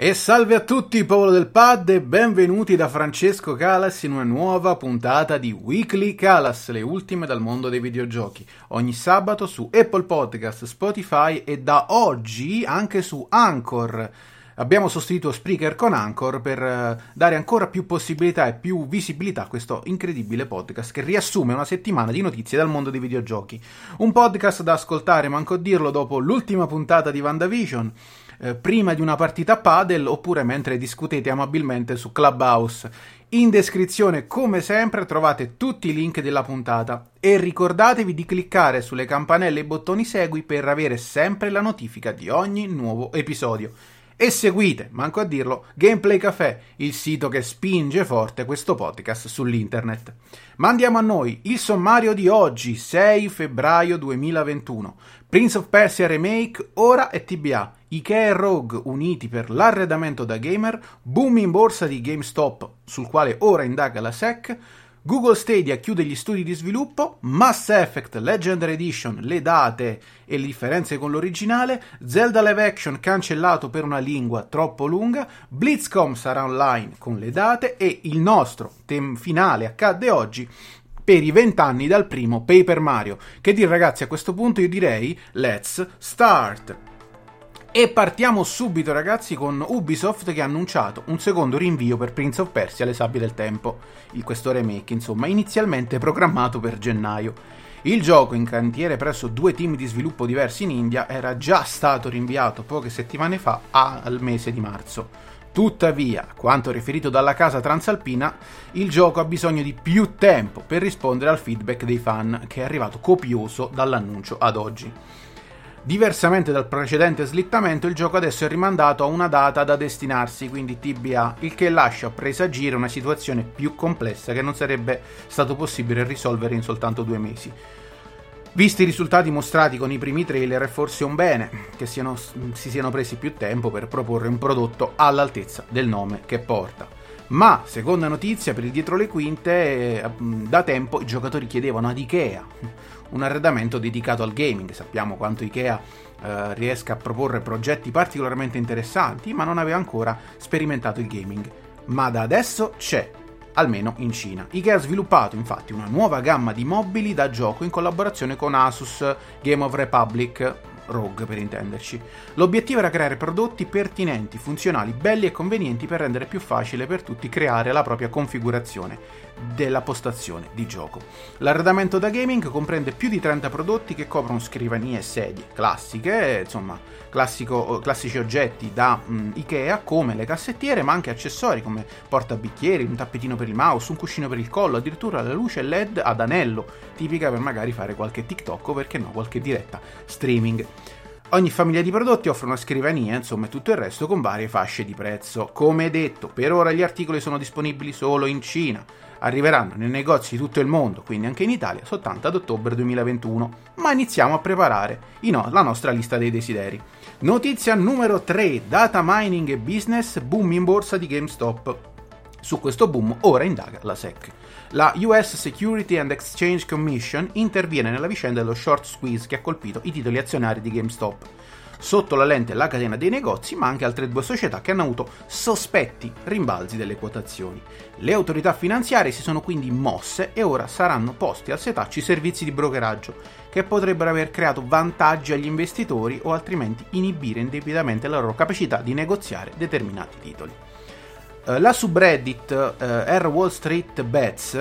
E salve a tutti, popolo del pad, e benvenuti da Francesco Calas in una nuova puntata di Weekly Calas, le ultime dal mondo dei videogiochi. Ogni sabato su Apple Podcast, Spotify e da oggi anche su Anchor. Abbiamo sostituito Spreaker con Anchor per eh, dare ancora più possibilità e più visibilità a questo incredibile podcast che riassume una settimana di notizie dal mondo dei videogiochi. Un podcast da ascoltare, manco dirlo, dopo l'ultima puntata di WandaVision eh, prima di una partita padel oppure mentre discutete amabilmente su Clubhouse. In descrizione, come sempre, trovate tutti i link della puntata e ricordatevi di cliccare sulle campanelle e bottoni segui per avere sempre la notifica di ogni nuovo episodio. E seguite, manco a dirlo, Gameplay Café, il sito che spinge forte questo podcast sull'internet. Ma andiamo a noi, il sommario di oggi, 6 febbraio 2021. Prince of Persia Remake ora è TBA. Ikea e Rogue uniti per l'arredamento da gamer, boom in borsa di GameStop sul quale ora indaga la SEC, Google Stadia chiude gli studi di sviluppo, Mass Effect Legendary Edition, le date e le differenze con l'originale, Zelda Live Action cancellato per una lingua troppo lunga, BlitzCom sarà online con le date e il nostro tem finale accadde oggi per i vent'anni dal primo Paper Mario. Che dire ragazzi, a questo punto io direi let's start! E partiamo subito ragazzi con Ubisoft che ha annunciato un secondo rinvio per Prince of Persia Le Sabbie del Tempo, il questo remake insomma, inizialmente programmato per gennaio. Il gioco, in cantiere presso due team di sviluppo diversi in India, era già stato rinviato poche settimane fa al mese di marzo. Tuttavia, quanto riferito dalla casa transalpina, il gioco ha bisogno di più tempo per rispondere al feedback dei fan, che è arrivato copioso dall'annuncio ad oggi. Diversamente dal precedente slittamento, il gioco adesso è rimandato a una data da destinarsi, quindi TBA, il che lascia presagire una situazione più complessa che non sarebbe stato possibile risolvere in soltanto due mesi. Visti i risultati mostrati con i primi trailer, è forse un bene che siano, si siano presi più tempo per proporre un prodotto all'altezza del nome che porta. Ma, seconda notizia, per il dietro le quinte, eh, da tempo i giocatori chiedevano ad Ikea un arredamento dedicato al gaming. Sappiamo quanto Ikea eh, riesca a proporre progetti particolarmente interessanti, ma non aveva ancora sperimentato il gaming. Ma da adesso c'è almeno in Cina. Ikea ha sviluppato infatti una nuova gamma di mobili da gioco in collaborazione con Asus Game of Republic, Rogue per intenderci. L'obiettivo era creare prodotti pertinenti, funzionali, belli e convenienti per rendere più facile per tutti creare la propria configurazione della postazione di gioco. L'arredamento da gaming comprende più di 30 prodotti che coprono scrivanie e sedie classiche, insomma, classico, classici oggetti da mh, Ikea come le cassettiere, ma anche accessori come portabicchieri, un tappetino per il mouse, un cuscino per il collo, addirittura la luce LED ad anello, tipica per magari fare qualche TikTok o perché no, qualche diretta streaming. Ogni famiglia di prodotti offre una scrivania, insomma, e tutto il resto con varie fasce di prezzo. Come detto, per ora gli articoli sono disponibili solo in Cina arriveranno nei negozi di tutto il mondo, quindi anche in Italia, soltanto ad ottobre 2021. Ma iniziamo a preparare no- la nostra lista dei desideri. Notizia numero 3: Data mining e business, boom in borsa di GameStop. Su questo boom ora indaga la SEC. La US Security and Exchange Commission interviene nella vicenda dello short squeeze che ha colpito i titoli azionari di GameStop sotto la lente la catena dei negozi, ma anche altre due società che hanno avuto sospetti rimbalzi delle quotazioni. Le autorità finanziarie si sono quindi mosse e ora saranno posti al setaccio i servizi di brokeraggio, che potrebbero aver creato vantaggi agli investitori o altrimenti inibire indebitamente la loro capacità di negoziare determinati titoli. Eh, la subreddit eh, R Wall Street Bets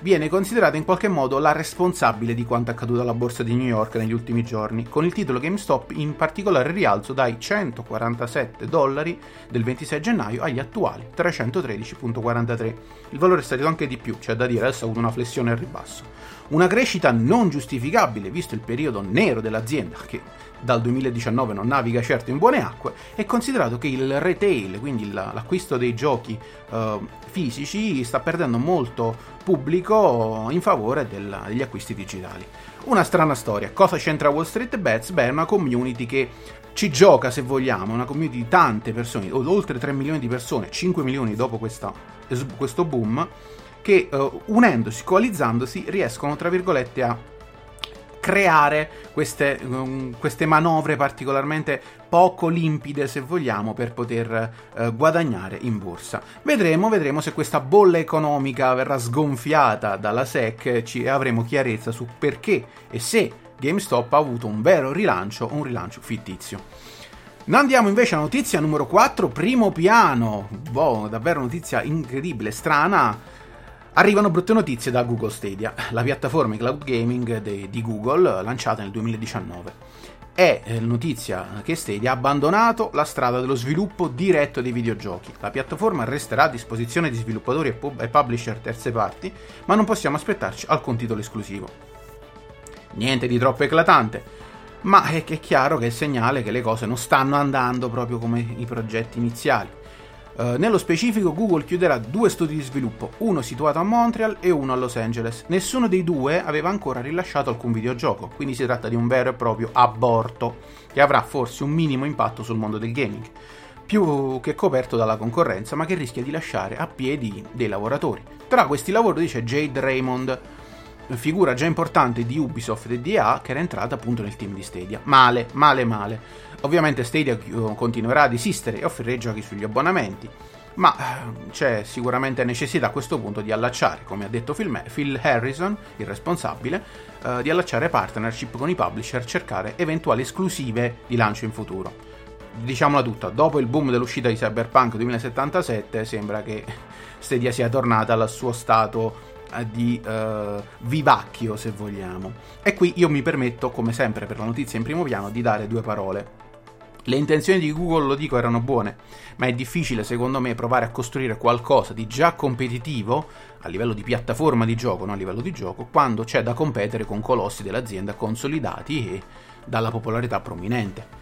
viene considerata in qualche modo la responsabile di quanto accaduto alla borsa di New York negli ultimi giorni, con il titolo GameStop in particolare rialzo dai 147 dollari del 26 gennaio agli attuali 313,43. Il valore è salito anche di più, c'è da dire, adesso ha avuto una flessione al ribasso. Una crescita non giustificabile visto il periodo nero dell'azienda che dal 2019 non naviga certo in buone acque, è considerato che il retail, quindi l'acquisto dei giochi uh, fisici, sta perdendo molto pubblico in favore del, degli acquisti digitali. Una strana storia. Cosa c'entra Wall Street Bets? Beh, è una community che ci gioca se vogliamo, una community di tante persone, oltre 3 milioni di persone, 5 milioni dopo questa, questo boom che uh, unendosi, coalizzandosi, riescono, tra virgolette, a creare queste, um, queste, manovre particolarmente poco limpide, se vogliamo, per poter uh, guadagnare in borsa. Vedremo, vedremo se questa bolla economica verrà sgonfiata dalla SEC e avremo chiarezza su perché e se GameStop ha avuto un vero rilancio o un rilancio fittizio. Andiamo invece alla notizia numero 4, primo piano. Boh, davvero notizia incredibile, strana Arrivano brutte notizie da Google Stadia, la piattaforma cloud gaming de, di Google lanciata nel 2019. È eh, notizia che Stadia ha abbandonato la strada dello sviluppo diretto dei videogiochi. La piattaforma resterà a disposizione di sviluppatori e, pub- e publisher terze parti, ma non possiamo aspettarci alcun titolo esclusivo. Niente di troppo eclatante, ma è, è chiaro che è il segnale che le cose non stanno andando proprio come i progetti iniziali. Uh, nello specifico Google chiuderà due studi di sviluppo, uno situato a Montreal e uno a Los Angeles. Nessuno dei due aveva ancora rilasciato alcun videogioco, quindi si tratta di un vero e proprio aborto, che avrà forse un minimo impatto sul mondo del gaming, più che coperto dalla concorrenza, ma che rischia di lasciare a piedi dei lavoratori. Tra questi lavori dice Jade Raymond, figura già importante di Ubisoft e di EA che era entrata appunto nel team di Stadia. Male, male, male. Ovviamente Stadia continuerà ad esistere e offrire giochi sugli abbonamenti, ma eh, c'è sicuramente necessità a questo punto di allacciare, come ha detto Phil Harrison, il responsabile, eh, di allacciare partnership con i publisher, cercare eventuali esclusive di lancio in futuro. Diciamola tutta, dopo il boom dell'uscita di Cyberpunk 2077 sembra che Stadia sia tornata al suo stato eh, di uh, vivacchio, se vogliamo. E qui io mi permetto, come sempre per la notizia in primo piano, di dare due parole. Le intenzioni di Google, lo dico, erano buone, ma è difficile secondo me provare a costruire qualcosa di già competitivo a livello di piattaforma di gioco, non a livello di gioco, quando c'è da competere con colossi dell'azienda consolidati e dalla popolarità prominente.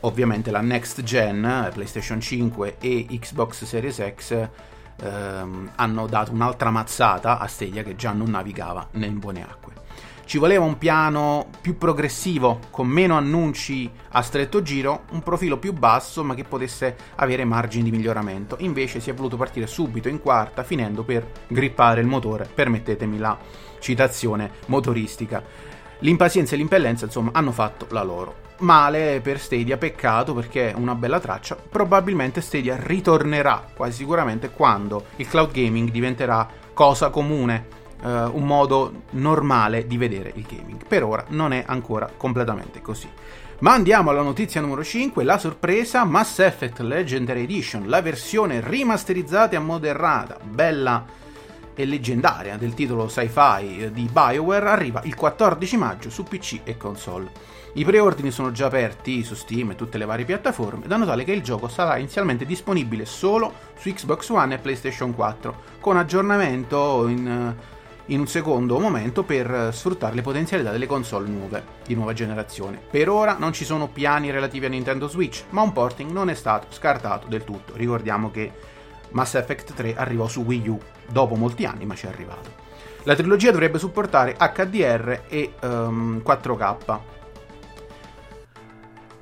Ovviamente la next gen, PlayStation 5 e Xbox Series X, ehm, hanno dato un'altra mazzata a Stadia che già non navigava in buone acque. Ci voleva un piano più progressivo, con meno annunci a stretto giro, un profilo più basso ma che potesse avere margini di miglioramento. Invece si è voluto partire subito in quarta, finendo per grippare il motore, permettetemi la citazione motoristica. L'impazienza e l'impellenza, insomma, hanno fatto la loro male per Stadia, peccato perché è una bella traccia. Probabilmente Stadia ritornerà quasi sicuramente quando il cloud gaming diventerà cosa comune, eh, un modo normale di vedere il gaming. Per ora non è ancora completamente così. Ma andiamo alla notizia numero 5, la sorpresa Mass Effect Legendary Edition, la versione rimasterizzata e ammodernata, bella e leggendaria del titolo sci-fi di BioWare, arriva il 14 maggio su PC e console. I preordini sono già aperti su Steam e tutte le varie piattaforme, da notare che il gioco sarà inizialmente disponibile solo su Xbox One e PlayStation 4, con aggiornamento in, in un secondo momento per sfruttare le potenzialità delle console nuove di nuova generazione. Per ora non ci sono piani relativi a Nintendo Switch, ma un porting non è stato scartato del tutto. Ricordiamo che Mass Effect 3 arrivò su Wii U. Dopo molti anni, ma ci è arrivato. La trilogia dovrebbe supportare HDR e um, ehm, 4K,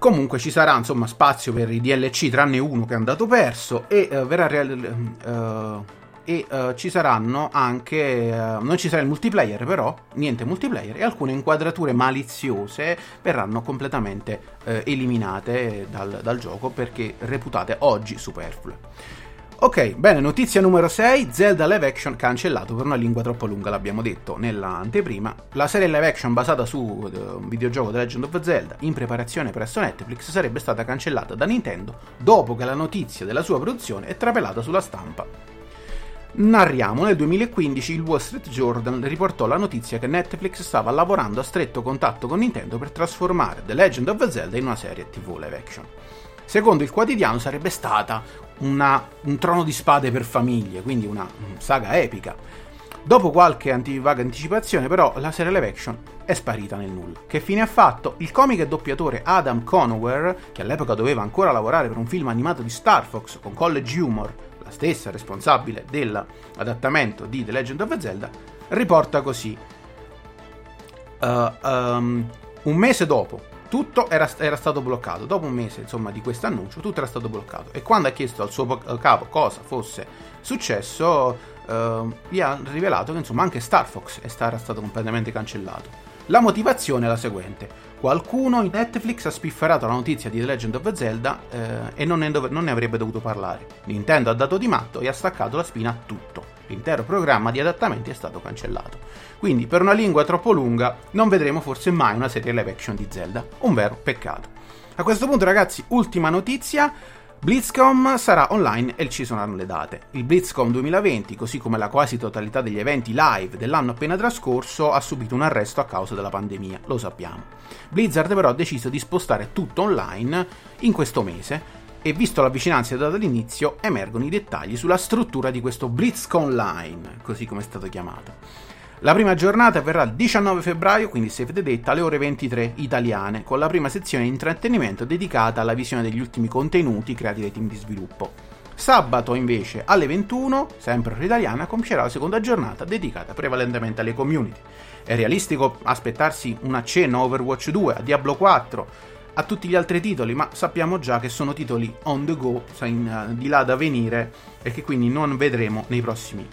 Comunque ci sarà insomma spazio per i DLC tranne uno che è andato perso e uh, verrà real- uh, e uh, ci saranno anche non ci sarà il multiplayer però niente multiplayer e alcune inquadrature maliziose verranno completamente eliminate dal, dal gioco perché reputate oggi superflue Ok, bene, notizia numero 6, Zelda live action cancellato per una lingua troppo lunga, l'abbiamo detto nell'anteprima. La serie live action basata su uh, un videogioco The Legend of Zelda in preparazione presso Netflix sarebbe stata cancellata da Nintendo dopo che la notizia della sua produzione è trapelata sulla stampa. Narriamo, nel 2015 il Wall Street Journal riportò la notizia che Netflix stava lavorando a stretto contatto con Nintendo per trasformare The Legend of Zelda in una serie TV live action. Secondo il quotidiano sarebbe stata una, un trono di spade per famiglie, quindi una saga epica. Dopo qualche vaga anticipazione, però, la serie live action è sparita nel nulla. Che fine ha fatto? Il comico e doppiatore Adam Conware, che all'epoca doveva ancora lavorare per un film animato di Star Fox con College Humor, la stessa responsabile dell'adattamento di The Legend of Zelda, riporta così. Uh, um, un mese dopo tutto era, era, stato bloccato. Dopo un mese, insomma, di questo annuncio, tutto era stato bloccato. E quando ha chiesto al suo capo cosa fosse successo, eh, gli ha rivelato che, insomma, anche Star Fox era stato completamente cancellato. La motivazione è la seguente. Qualcuno in Netflix ha spifferato la notizia di The Legend of Zelda eh, e non ne, dove, non ne avrebbe dovuto parlare. Nintendo ha dato di matto e ha staccato la spina a tutto. L'intero programma di adattamenti è stato cancellato. Quindi, per una lingua troppo lunga, non vedremo forse mai una serie live action di Zelda. Un vero peccato. A questo punto, ragazzi, ultima notizia. BlizzCon sarà online e ci saranno le date. Il BlizzCon 2020, così come la quasi totalità degli eventi live dell'anno appena trascorso, ha subito un arresto a causa della pandemia, lo sappiamo. Blizzard però ha deciso di spostare tutto online in questo mese e visto la vicinanza data all'inizio emergono i dettagli sulla struttura di questo BlizzCon Online, così come è stato chiamato. La prima giornata avverrà il 19 febbraio, quindi save the date, alle ore 23 italiane, con la prima sezione di intrattenimento dedicata alla visione degli ultimi contenuti creati dai team di sviluppo. Sabato invece alle 21, sempre ora italiana, compierà la seconda giornata dedicata prevalentemente alle community. È realistico aspettarsi un accenno a Overwatch 2, a Diablo 4, a tutti gli altri titoli, ma sappiamo già che sono titoli on the go, di là da venire e che quindi non vedremo nei prossimi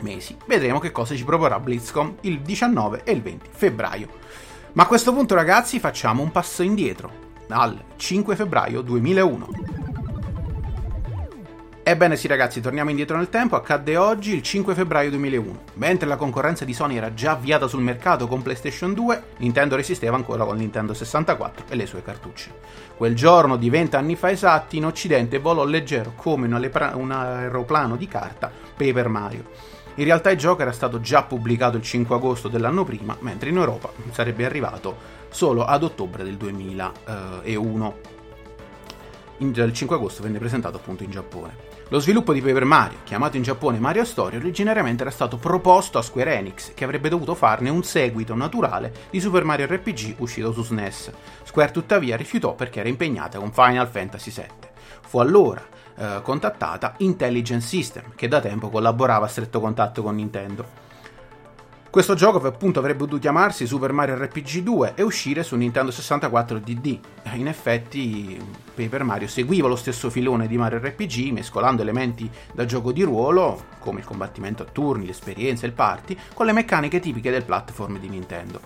mesi. Vedremo che cosa ci proporrà BlizzCon il 19 e il 20 febbraio. Ma a questo punto ragazzi facciamo un passo indietro, al 5 febbraio 2001. Ebbene sì ragazzi, torniamo indietro nel tempo, accadde oggi il 5 febbraio 2001. Mentre la concorrenza di Sony era già avviata sul mercato con PlayStation 2, Nintendo resisteva ancora con Nintendo 64 e le sue cartucce. Quel giorno di 20 anni fa esatti in Occidente volò leggero come un aeroplano di carta Paper Mario in realtà il gioco era stato già pubblicato il 5 agosto dell'anno prima, mentre in Europa sarebbe arrivato solo ad ottobre del 2001. il 5 agosto venne presentato appunto in Giappone. Lo sviluppo di Paper Mario, chiamato in Giappone Mario Story, originariamente era stato proposto a Square Enix, che avrebbe dovuto farne un seguito naturale di Super Mario RPG uscito su SNES. Square tuttavia rifiutò perché era impegnata con Final Fantasy VII. Fu allora eh, contattata Intelligent System, che da tempo collaborava a stretto contatto con Nintendo. Questo gioco appunto avrebbe dovuto chiamarsi Super Mario RPG 2 e uscire su Nintendo 64 DD. In effetti Paper Mario seguiva lo stesso filone di Mario RPG, mescolando elementi da gioco di ruolo, come il combattimento a turni, l'esperienza e il party, con le meccaniche tipiche del platform di Nintendo.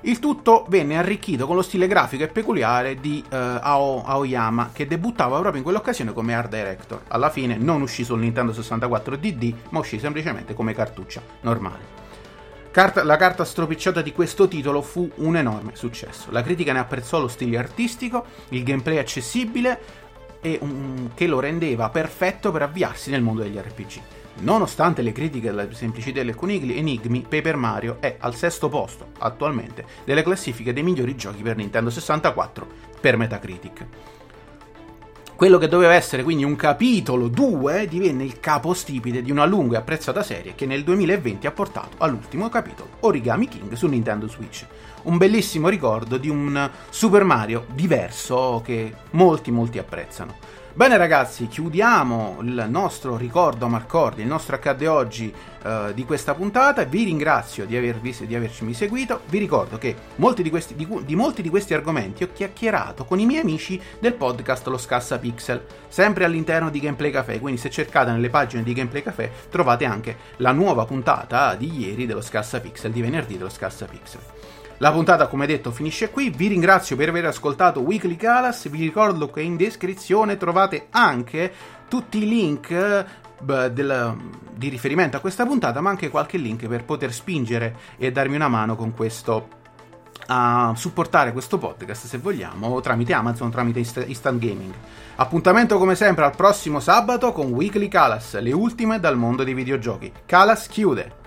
Il tutto venne arricchito con lo stile grafico e peculiare di uh, Ao, Aoyama, che debuttava proprio in quell'occasione come art director. Alla fine non uscì sul Nintendo 64 DD, ma uscì semplicemente come cartuccia normale. Carta, la carta stropicciata di questo titolo fu un enorme successo. La critica ne apprezzò lo stile artistico, il gameplay accessibile e um, che lo rendeva perfetto per avviarsi nel mondo degli RPG. Nonostante le critiche alla semplicità di alcuni enigmi, Paper Mario è al sesto posto attualmente delle classifiche dei migliori giochi per Nintendo 64 per Metacritic. Quello che doveva essere quindi un capitolo 2 divenne il capostipite di una lunga e apprezzata serie che nel 2020 ha portato all'ultimo capitolo, Origami King su Nintendo Switch. Un bellissimo ricordo di un Super Mario diverso che molti molti apprezzano. Bene ragazzi, chiudiamo il nostro ricordo Marcordi, il nostro accadde oggi uh, di questa puntata. Vi ringrazio di, avervi, di averci seguito. Vi ricordo che molti di, questi, di, di, molti di questi argomenti ho chiacchierato con i miei amici del podcast Lo Scassa Pixel, sempre all'interno di Gameplay Café. Quindi se cercate nelle pagine di Gameplay Café trovate anche la nuova puntata di ieri dello Scassa Pixel, di venerdì dello Scassa Pixel. La puntata, come detto, finisce qui. Vi ringrazio per aver ascoltato Weekly Calas. Vi ricordo che in descrizione trovate anche tutti i link beh, del, di riferimento a questa puntata, ma anche qualche link per poter spingere e darmi una mano con questo a supportare questo podcast se vogliamo tramite Amazon, tramite Instant Gaming. Appuntamento come sempre al prossimo sabato con Weekly Calas, le ultime dal mondo dei videogiochi. Calas chiude.